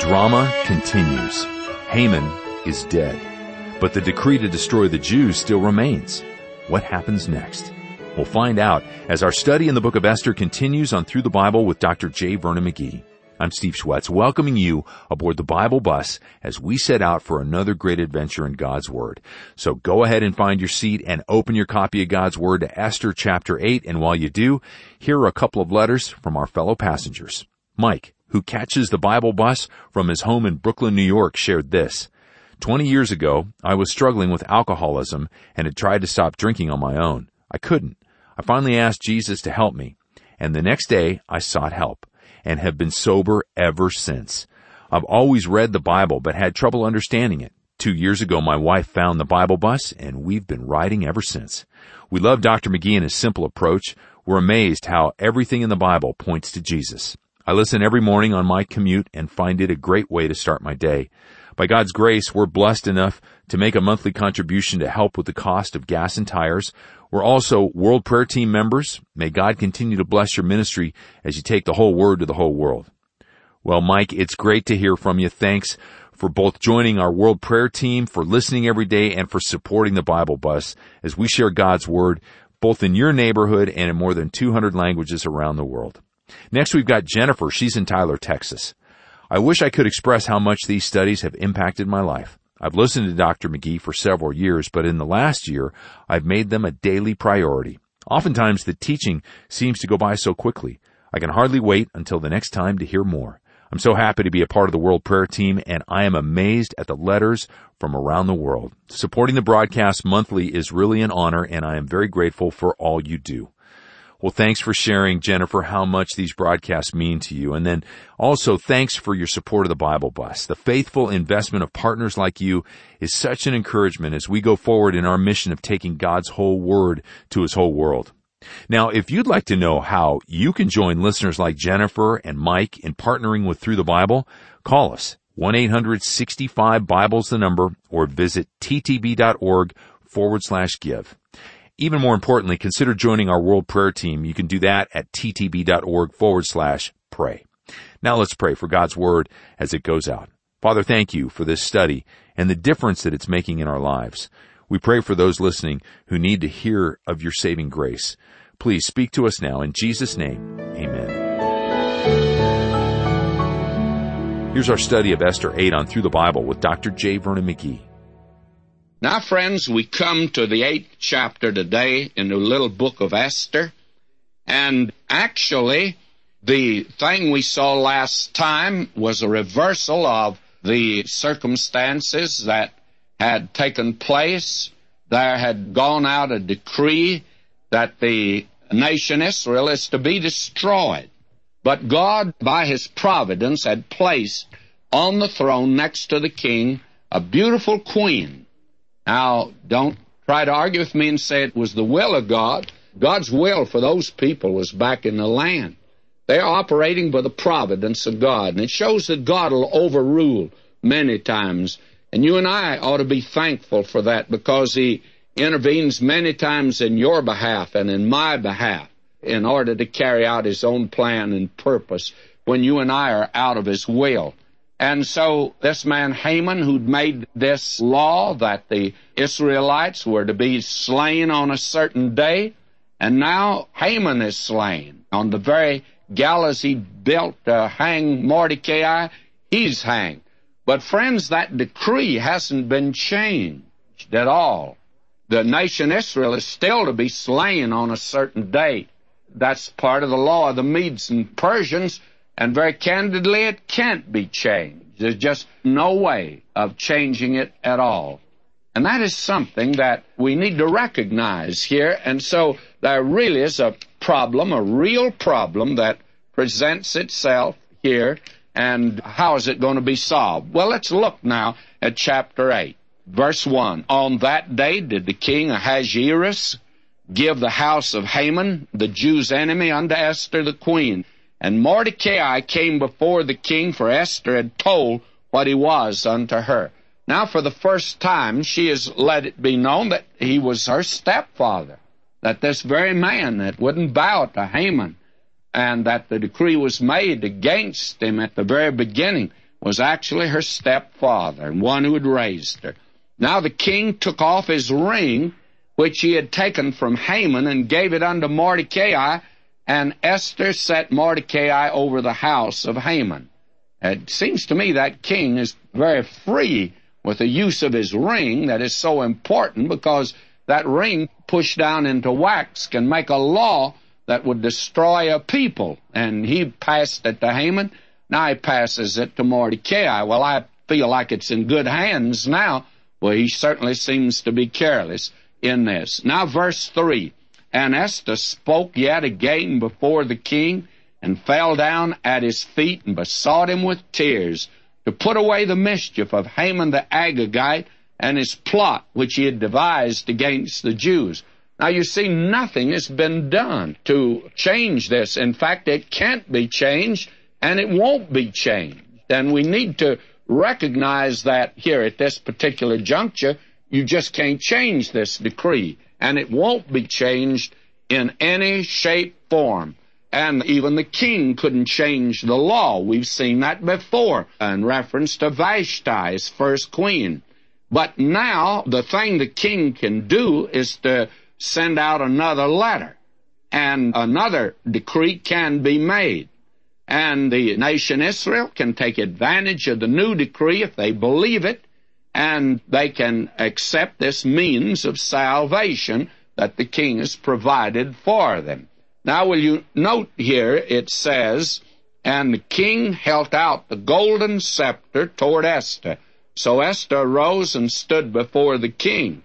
Drama continues. Haman is dead, but the decree to destroy the Jews still remains. What happens next? We'll find out as our study in the book of Esther continues on Through the Bible with Dr. J. Vernon McGee. I'm Steve Schwetz, welcoming you aboard the Bible bus as we set out for another great adventure in God's Word. So go ahead and find your seat and open your copy of God's Word to Esther chapter 8, and while you do, here are a couple of letters from our fellow passengers. Mike, who catches the Bible bus from his home in Brooklyn, New York, shared this. Twenty years ago, I was struggling with alcoholism and had tried to stop drinking on my own. I couldn't. I finally asked Jesus to help me, and the next day I sought help and have been sober ever since. I've always read the Bible but had trouble understanding it. Two years ago my wife found the Bible bus and we've been riding ever since. We love Dr. McGee and his simple approach. We're amazed how everything in the Bible points to Jesus. I listen every morning on my commute and find it a great way to start my day. By God's grace, we're blessed enough to make a monthly contribution to help with the cost of gas and tires. We're also World Prayer Team members. May God continue to bless your ministry as you take the whole word to the whole world. Well, Mike, it's great to hear from you. Thanks for both joining our World Prayer Team, for listening every day, and for supporting the Bible Bus as we share God's Word both in your neighborhood and in more than 200 languages around the world. Next we've got Jennifer. She's in Tyler, Texas. I wish I could express how much these studies have impacted my life. I've listened to Dr. McGee for several years, but in the last year, I've made them a daily priority. Oftentimes the teaching seems to go by so quickly. I can hardly wait until the next time to hear more. I'm so happy to be a part of the World Prayer Team and I am amazed at the letters from around the world. Supporting the broadcast monthly is really an honor and I am very grateful for all you do. Well, thanks for sharing, Jennifer, how much these broadcasts mean to you. And then also thanks for your support of the Bible Bus. The faithful investment of partners like you is such an encouragement as we go forward in our mission of taking God's whole word to his whole world. Now, if you'd like to know how you can join listeners like Jennifer and Mike in partnering with Through the Bible, call us 1-800-65-BIBLES the number or visit ttb.org forward slash give. Even more importantly, consider joining our World Prayer Team. You can do that at ttb.org forward slash pray. Now let's pray for God's Word as it goes out. Father, thank you for this study and the difference that it's making in our lives. We pray for those listening who need to hear of your saving grace. Please speak to us now in Jesus' name. Amen. Here's our study of Esther 8 on Through the Bible with Dr. J. Vernon McGee. Now, friends, we come to the eighth chapter today in the little book of Esther. And actually, the thing we saw last time was a reversal of the circumstances that had taken place. There had gone out a decree that the nation Israel is to be destroyed. But God, by His providence, had placed on the throne next to the king a beautiful queen now, don't try to argue with me and say it was the will of God. God's will for those people was back in the land. They're operating by the providence of God, and it shows that God will overrule many times. And you and I ought to be thankful for that because He intervenes many times in your behalf and in my behalf in order to carry out His own plan and purpose when you and I are out of His will. And so this man Haman, who'd made this law that the Israelites were to be slain on a certain day, and now Haman is slain. On the very gallows he built to hang Mordecai, he's hanged. But friends, that decree hasn't been changed at all. The nation Israel is still to be slain on a certain date. That's part of the law of the Medes and Persians, and very candidly, it can't be changed. There's just no way of changing it at all. And that is something that we need to recognize here. And so there really is a problem, a real problem that presents itself here. And how is it going to be solved? Well, let's look now at chapter 8, verse 1. On that day did the king Ahasuerus give the house of Haman, the Jew's enemy, unto Esther the queen and Mordecai came before the king, for Esther had told what he was unto her. Now, for the first time, she has let it be known that he was her stepfather, that this very man that wouldn't bow to Haman, and that the decree was made against him at the very beginning, was actually her stepfather and one who had raised her. Now the king took off his ring, which he had taken from Haman, and gave it unto Mordecai, and Esther set Mordecai over the house of Haman. It seems to me that king is very free with the use of his ring that is so important because that ring pushed down into wax can make a law that would destroy a people. And he passed it to Haman. Now he passes it to Mordecai. Well, I feel like it's in good hands now. Well, he certainly seems to be careless in this. Now, verse 3 And Esther spoke yet again before the king, and fell down at his feet, and besought him with tears to put away the mischief of Haman the Agagite and his plot which he had devised against the Jews. Now you see, nothing has been done to change this. In fact, it can't be changed, and it won't be changed. And we need to recognize that here at this particular juncture, you just can't change this decree, and it won't be changed in any shape, form. And even the king couldn't change the law. We've seen that before in reference to Vashti, his first queen. But now, the thing the king can do is to send out another letter, and another decree can be made. And the nation Israel can take advantage of the new decree if they believe it, and they can accept this means of salvation that the king has provided for them. Now, will you note here it says, And the king held out the golden scepter toward Esther so Esther arose and stood before the king.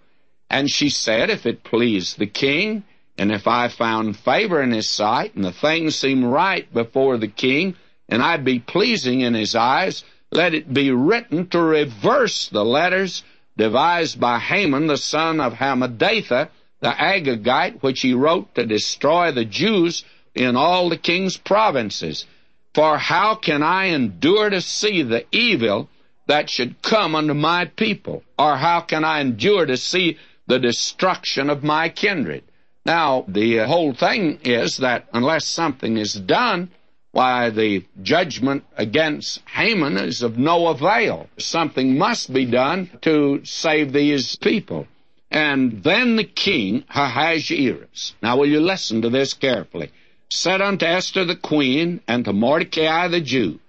And she said, If it please the king, and if I found favor in his sight, and the thing seemed right before the king, and I be pleasing in his eyes, let it be written to reverse the letters devised by Haman the son of Hammedatha, the Agagite, which he wrote to destroy the Jews in all the king's provinces. For how can I endure to see the evil that should come unto my people? Or how can I endure to see the destruction of my kindred? Now, the whole thing is that unless something is done, why, the judgment against Haman is of no avail. Something must be done to save these people. And then the king, Ahasuerus, now will you listen to this carefully, said unto Esther the queen and to Mordecai the Jew,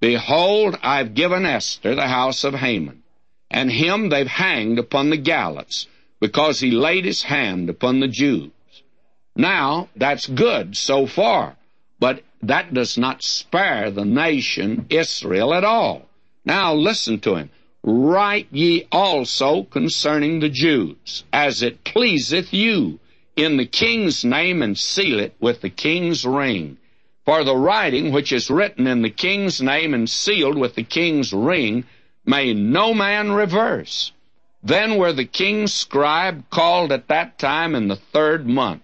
Behold, I've given Esther the house of Haman, and him they've hanged upon the gallows, because he laid his hand upon the Jews. Now, that's good so far, but that does not spare the nation Israel at all. Now, listen to him. Write ye also concerning the Jews, as it pleaseth you, in the king's name, and seal it with the king's ring. For the writing which is written in the king's name and sealed with the king's ring may no man reverse. Then were the king's scribe called at that time in the third month,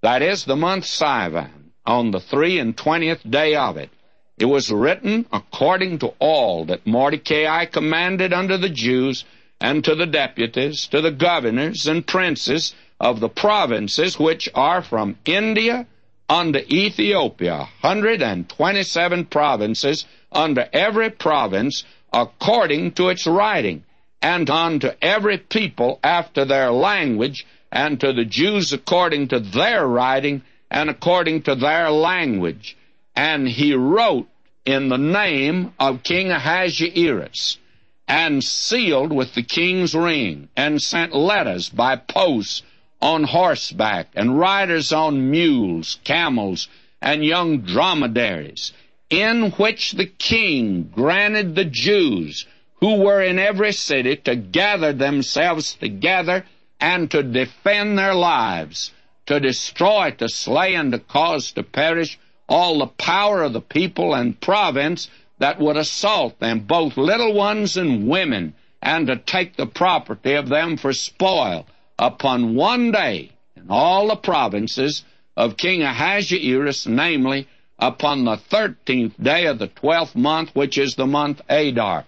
that is the month Sivan, on the three and twentieth day of it. It was written according to all that Mordecai commanded unto the Jews and to the deputies, to the governors and princes of the provinces which are from India unto Ethiopia, 127 provinces, unto every province according to its writing, and unto every people after their language, and to the Jews according to their writing, and according to their language. And he wrote in the name of King Ahasuerus, and sealed with the king's ring, and sent letters by post on horseback, and riders on mules, camels, and young dromedaries, in which the king granted the Jews who were in every city to gather themselves together and to defend their lives, to destroy, to slay, and to cause to perish all the power of the people and province that would assault them, both little ones and women, and to take the property of them for spoil upon one day in all the provinces of King Ahasuerus, namely upon the thirteenth day of the twelfth month, which is the month Adar.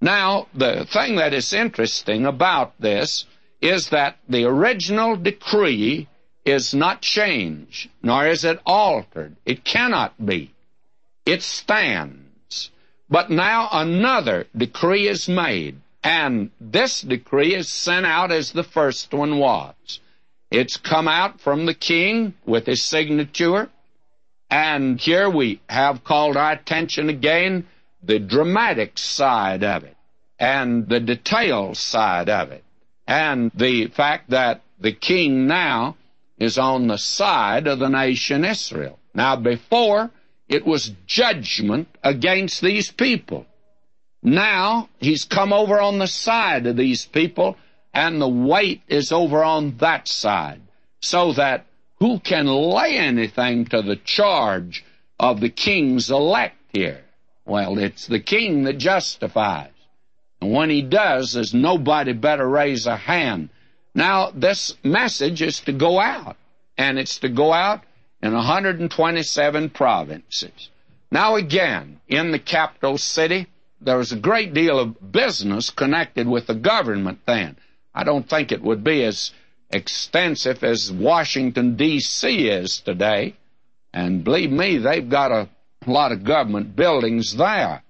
Now, the thing that is interesting about this is that the original decree is not changed, nor is it altered. It cannot be. It stands. But now another decree is made, and this decree is sent out as the first one was. It's come out from the king with his signature, and here we have called our attention again the dramatic side of it, and the detail side of it, and the fact that the king now is on the side of the nation Israel. Now, before, it was judgment against these people. Now, he's come over on the side of these people, and the weight is over on that side. So that who can lay anything to the charge of the king's elect here? Well, it's the king that justifies. And when he does, there's nobody better raise a hand. Now, this message is to go out, and it's to go out in 127 provinces. Now, again, in the capital city, there was a great deal of business connected with the government then. I don't think it would be as extensive as Washington, D.C. is today. And believe me, they've got a lot of government buildings there.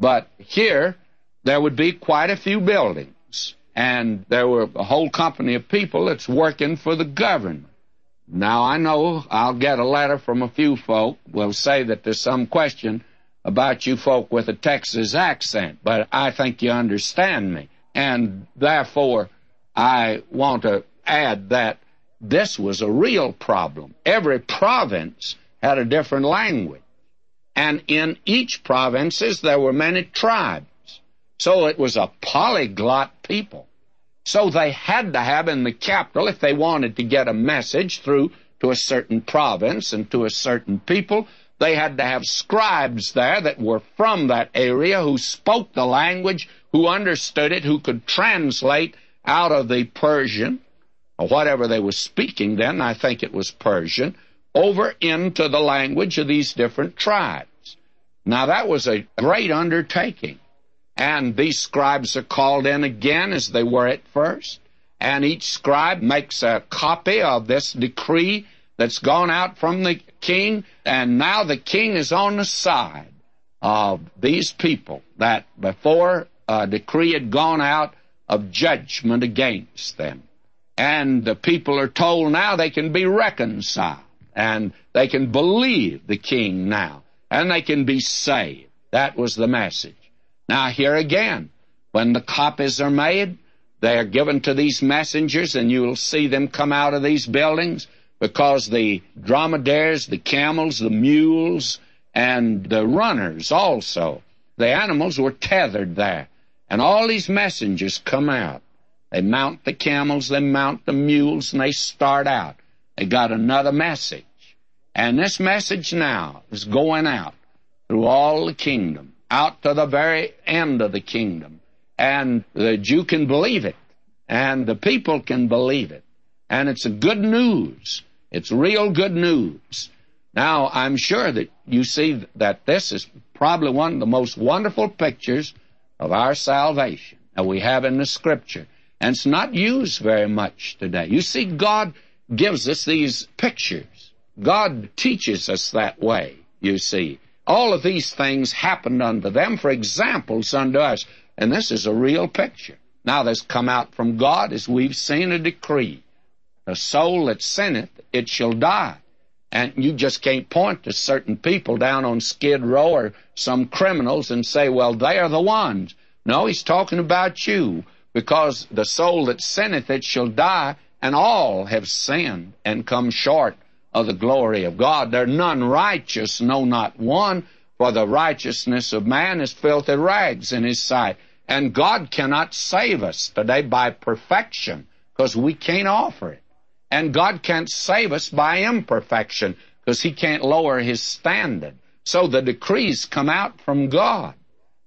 But here, there would be quite a few buildings. And there were a whole company of people that's working for the government. Now, I know I'll get a letter from a few folk will say that there's some question about you folk with a Texas accent, but I think you understand me. And therefore, I want to add that this was a real problem. Every province had a different language. And in each provinces there were many tribes. So it was a polyglot people. So they had to have in the capital, if they wanted to get a message through to a certain province and to a certain people, they had to have scribes there that were from that area who spoke the language, who understood it, who could translate out of the Persian, or whatever they were speaking then, I think it was Persian, over into the language of these different tribes. Now that was a great undertaking. And these scribes are called in again as they were at first. And each scribe makes a copy of this decree that's gone out from the king. And now the king is on the side of these people that before a decree had gone out of judgment against them. And the people are told now they can be reconciled and they can believe the king now and they can be saved. That was the message. Now, here again, when the copies are made, they are given to these messengers, and you will see them come out of these buildings because the dromedaries, the camels, the mules, and the runners also, the animals were tethered there. And all these messengers come out. They mount the camels, they mount the mules, and they start out. They got another message. And this message now is going out through all the kingdom out to the very end of the kingdom. And the Jew can believe it, and the people can believe it. And it's good news. It's real good news. Now, I'm sure that you see that this is probably one of the most wonderful pictures of our salvation that we have in the Scripture. And it's not used very much today. You see, God gives us these pictures. God teaches us that way, you see. All of these things happened unto them for examples unto us. And this is a real picture. Now there's come out from God, as we've seen, a decree. The soul that sinneth, it shall die. And you just can't point to certain people down on Skid Row or some criminals and say, well, they are the ones. No, he's talking about you, because the soul that sinneth, it shall die, and all have sinned and come short of the glory of God. There are none righteous, no, not one, for the righteousness of man is filthy rags in his sight. And God cannot save us today by perfection, because we can't offer it. And God can't save us by imperfection, because he can't lower his standard. So the decrees come out from God.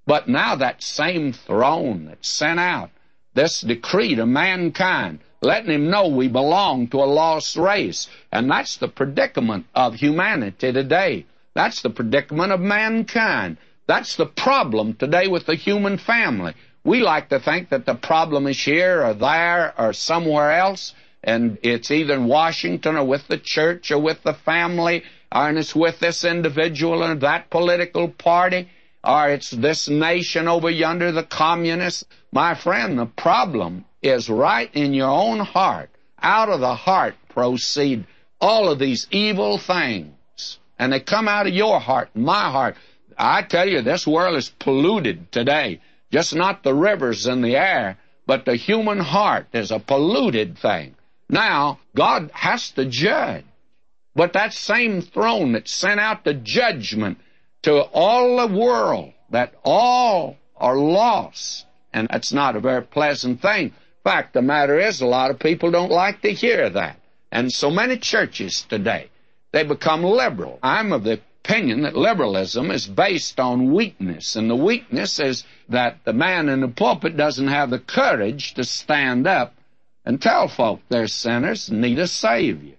But now that same throne that's sent out, this decree to mankind, letting him know we belong to a lost race. And that's the predicament of humanity today. That's the predicament of mankind. That's the problem today with the human family. We like to think that the problem is here or there or somewhere else, and it's either in Washington or with the church or with the family, or it's with this individual or that political party. Or it's this nation over yonder, the communists. My friend, the problem is right in your own heart. Out of the heart proceed all of these evil things. And they come out of your heart, my heart. I tell you, this world is polluted today. Just not the rivers and the air, but the human heart is a polluted thing. Now, God has to judge. But that same throne that sent out the judgment to all the world, that all are lost, and that's not a very pleasant thing. Fact the matter is, a lot of people don't like to hear that. And so many churches today, they become liberal. I'm of the opinion that liberalism is based on weakness, and the weakness is that the man in the pulpit doesn't have the courage to stand up and tell folk they're sinners and need a Savior.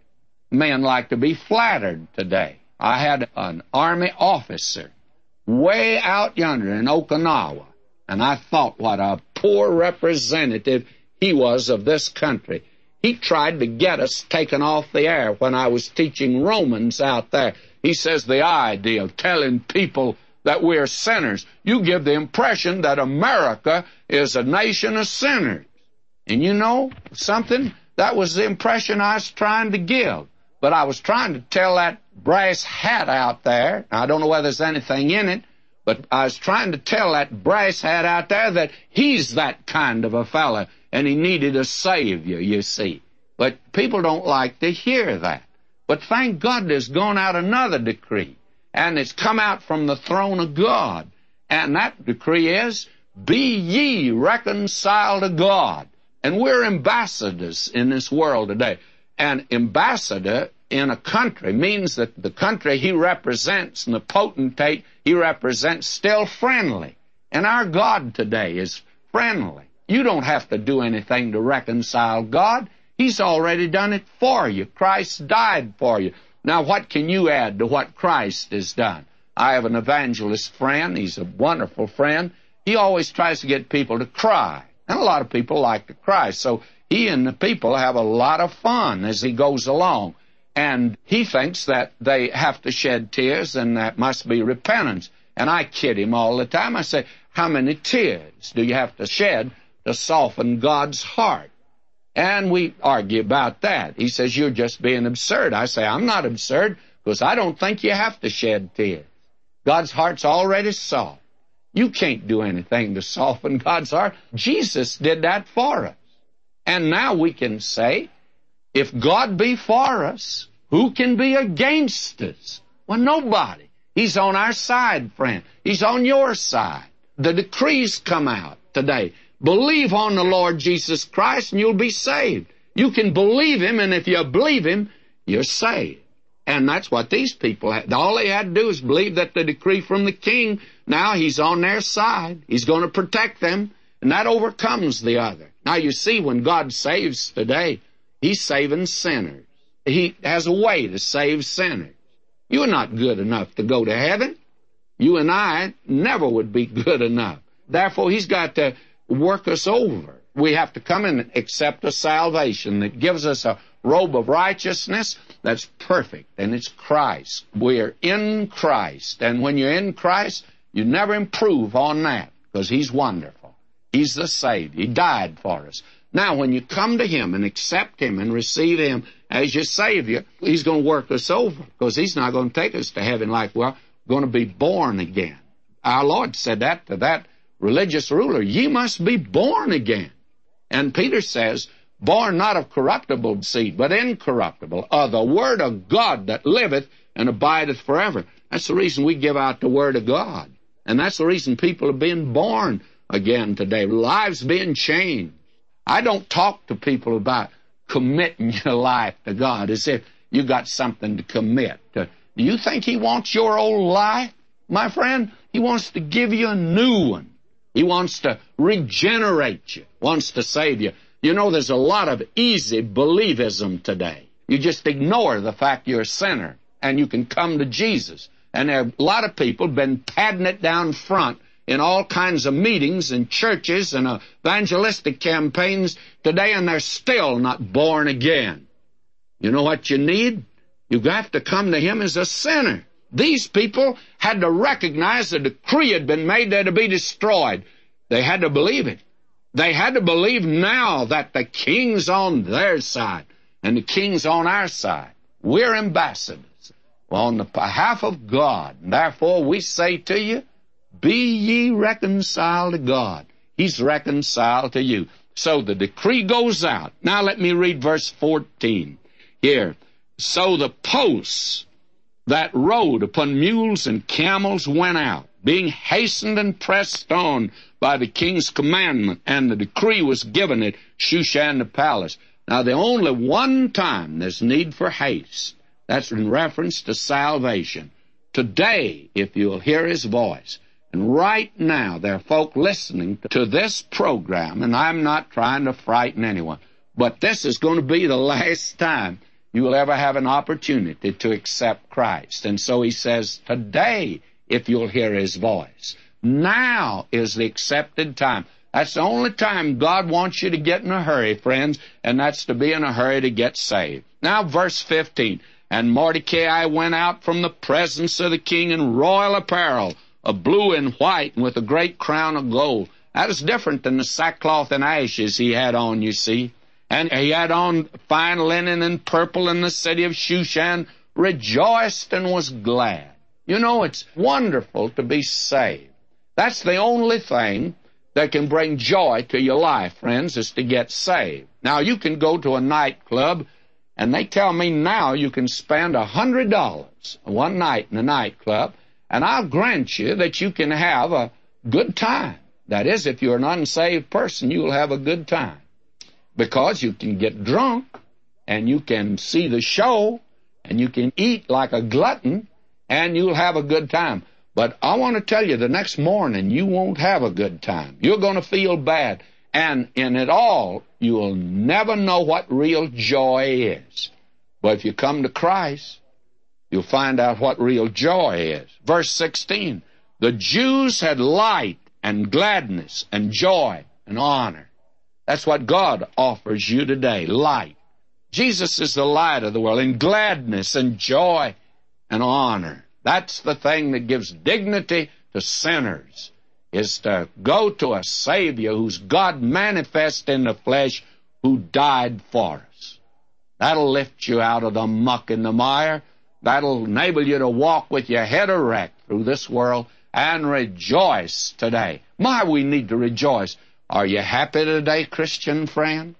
Men like to be flattered today. I had an Army officer way out yonder in Okinawa, and I thought what a poor representative he was of this country. He tried to get us taken off the air when I was teaching Romans out there. He says the idea of telling people that we're sinners, you give the impression that America is a nation of sinners. And you know something? That was the impression I was trying to give. But I was trying to tell that brass hat out there, I don't know whether there's anything in it, but I was trying to tell that brass hat out there that he's that kind of a fella and he needed a savior, you see. But people don't like to hear that. But thank God there's gone out another decree, and it's come out from the throne of God. And that decree is, Be ye reconciled to God. And we're ambassadors in this world today. An ambassador in a country means that the country he represents and the potentate he represents still friendly. And our God today is friendly. You don't have to do anything to reconcile God. He's already done it for you. Christ died for you. Now, what can you add to what Christ has done? I have an evangelist friend. He's a wonderful friend. He always tries to get people to cry. And a lot of people like to cry. So he and the people have a lot of fun as he goes along. And he thinks that they have to shed tears and that must be repentance. And I kid him all the time. I say, How many tears do you have to shed to soften God's heart? And we argue about that. He says, You're just being absurd. I say, I'm not absurd because I don't think you have to shed tears. God's heart's already soft. You can't do anything to soften God's heart. Jesus did that for us. And now we can say, if God be for us, who can be against us? Well, nobody. He's on our side, friend. He's on your side. The decrees come out today. Believe on the Lord Jesus Christ and you'll be saved. You can believe Him, and if you believe Him, you're saved. And that's what these people had. All they had to do is believe that the decree from the king, now He's on their side. He's going to protect them, and that overcomes the other. Now you see, when God saves today, He's saving sinners. He has a way to save sinners. You're not good enough to go to heaven. You and I never would be good enough. Therefore, He's got to work us over. We have to come and accept a salvation that gives us a robe of righteousness that's perfect, and it's Christ. We're in Christ, and when you're in Christ, you never improve on that because He's wonderful. He's the Savior. He died for us. Now, when you come to Him and accept Him and receive Him as your Savior, He's going to work us over because He's not going to take us to heaven like we're going to be born again. Our Lord said that to that religious ruler, ye must be born again. And Peter says, born not of corruptible seed, but incorruptible, of the Word of God that liveth and abideth forever. That's the reason we give out the Word of God. And that's the reason people are being born again today, lives being changed. I don't talk to people about committing your life to God as if you got something to commit. Do you think He wants your old life, my friend? He wants to give you a new one. He wants to regenerate you, wants to save you. You know, there's a lot of easy believism today. You just ignore the fact you're a sinner and you can come to Jesus. And a lot of people have been padding it down front in all kinds of meetings and churches and evangelistic campaigns today, and they're still not born again. You know what you need? You have got to come to Him as a sinner. These people had to recognize the decree had been made there to be destroyed. They had to believe it. They had to believe now that the king's on their side and the king's on our side. We're ambassadors on the behalf of God. And Therefore, we say to you, be ye reconciled to God. He's reconciled to you. So the decree goes out. Now let me read verse 14 here. So the posts that rode upon mules and camels went out, being hastened and pressed on by the king's commandment, and the decree was given at Shushan the palace. Now the only one time there's need for haste, that's in reference to salvation. Today, if you'll hear his voice, and right now, there are folk listening to this program, and I'm not trying to frighten anyone, but this is going to be the last time you will ever have an opportunity to accept Christ. And so he says, today, if you'll hear his voice, now is the accepted time. That's the only time God wants you to get in a hurry, friends, and that's to be in a hurry to get saved. Now, verse 15. And Mordecai went out from the presence of the king in royal apparel, of blue and white, and with a great crown of gold. That is different than the sackcloth and ashes he had on, you see. And he had on fine linen and purple, and the city of Shushan rejoiced and was glad. You know, it's wonderful to be saved. That's the only thing that can bring joy to your life, friends, is to get saved. Now, you can go to a nightclub, and they tell me now you can spend a hundred dollars one night in a nightclub, and I'll grant you that you can have a good time. That is, if you're an unsaved person, you'll have a good time. Because you can get drunk, and you can see the show, and you can eat like a glutton, and you'll have a good time. But I want to tell you, the next morning, you won't have a good time. You're going to feel bad. And in it all, you'll never know what real joy is. But if you come to Christ, You'll find out what real joy is. Verse 16 The Jews had light and gladness and joy and honor. That's what God offers you today light. Jesus is the light of the world, and gladness and joy and honor. That's the thing that gives dignity to sinners, is to go to a Savior who's God manifest in the flesh, who died for us. That'll lift you out of the muck and the mire That'll enable you to walk with your head erect through this world and rejoice today. My, we need to rejoice. Are you happy today, Christian friend?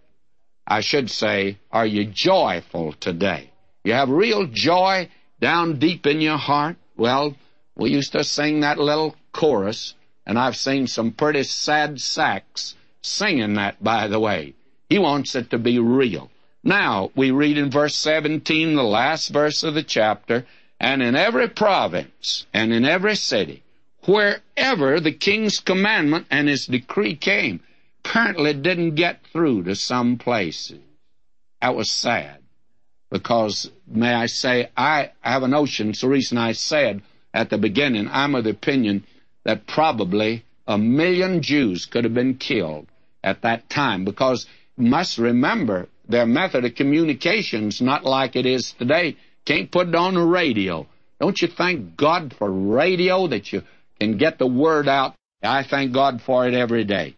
I should say, are you joyful today? You have real joy down deep in your heart? Well, we used to sing that little chorus, and I've seen some pretty sad sacks singing that, by the way. He wants it to be real. Now, we read in verse 17, the last verse of the chapter, and in every province and in every city, wherever the king's commandment and his decree came, apparently didn't get through to some places. That was sad. Because, may I say, I have a notion, it's the reason I said at the beginning, I'm of the opinion that probably a million Jews could have been killed at that time because must remember their method of communication's not like it is today. Can't put it on the radio. Don't you thank God for radio that you can get the word out? I thank God for it every day.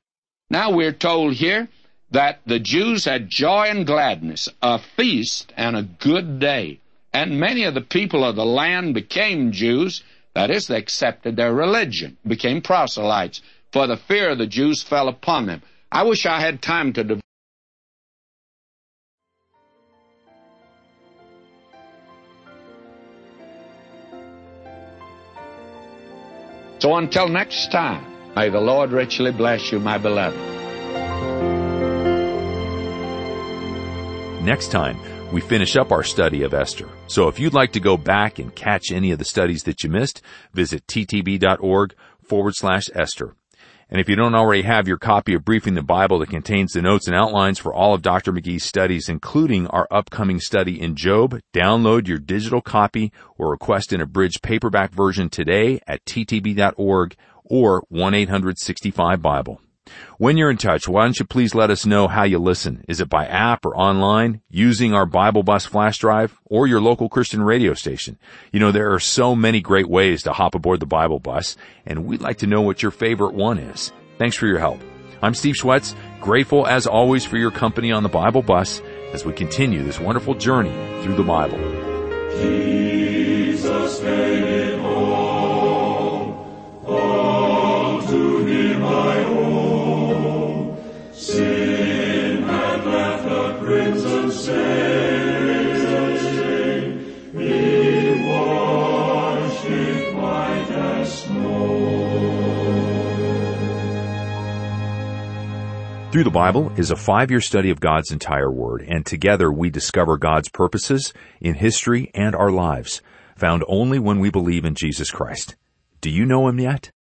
Now we're told here that the Jews had joy and gladness, a feast and a good day. And many of the people of the land became Jews. That is, they accepted their religion, became proselytes, for the fear of the Jews fell upon them. I wish I had time to So until next time, may the Lord richly bless you, my beloved. Next time, we finish up our study of Esther. So if you'd like to go back and catch any of the studies that you missed, visit ttb.org forward slash Esther. And if you don't already have your copy of Briefing the Bible that contains the notes and outlines for all of Dr. McGee's studies, including our upcoming study in Job, download your digital copy or request an abridged paperback version today at ttb.org or 1-865-Bible. When you're in touch, why don't you please let us know how you listen? Is it by app or online, using our Bible Bus flash drive, or your local Christian radio station? You know, there are so many great ways to hop aboard the Bible Bus, and we'd like to know what your favorite one is. Thanks for your help. I'm Steve Schwetz, grateful as always for your company on the Bible Bus as we continue this wonderful journey through the Bible. Jesus Through the Bible is a five-year study of God's entire Word, and together we discover God's purposes in history and our lives, found only when we believe in Jesus Christ. Do you know Him yet?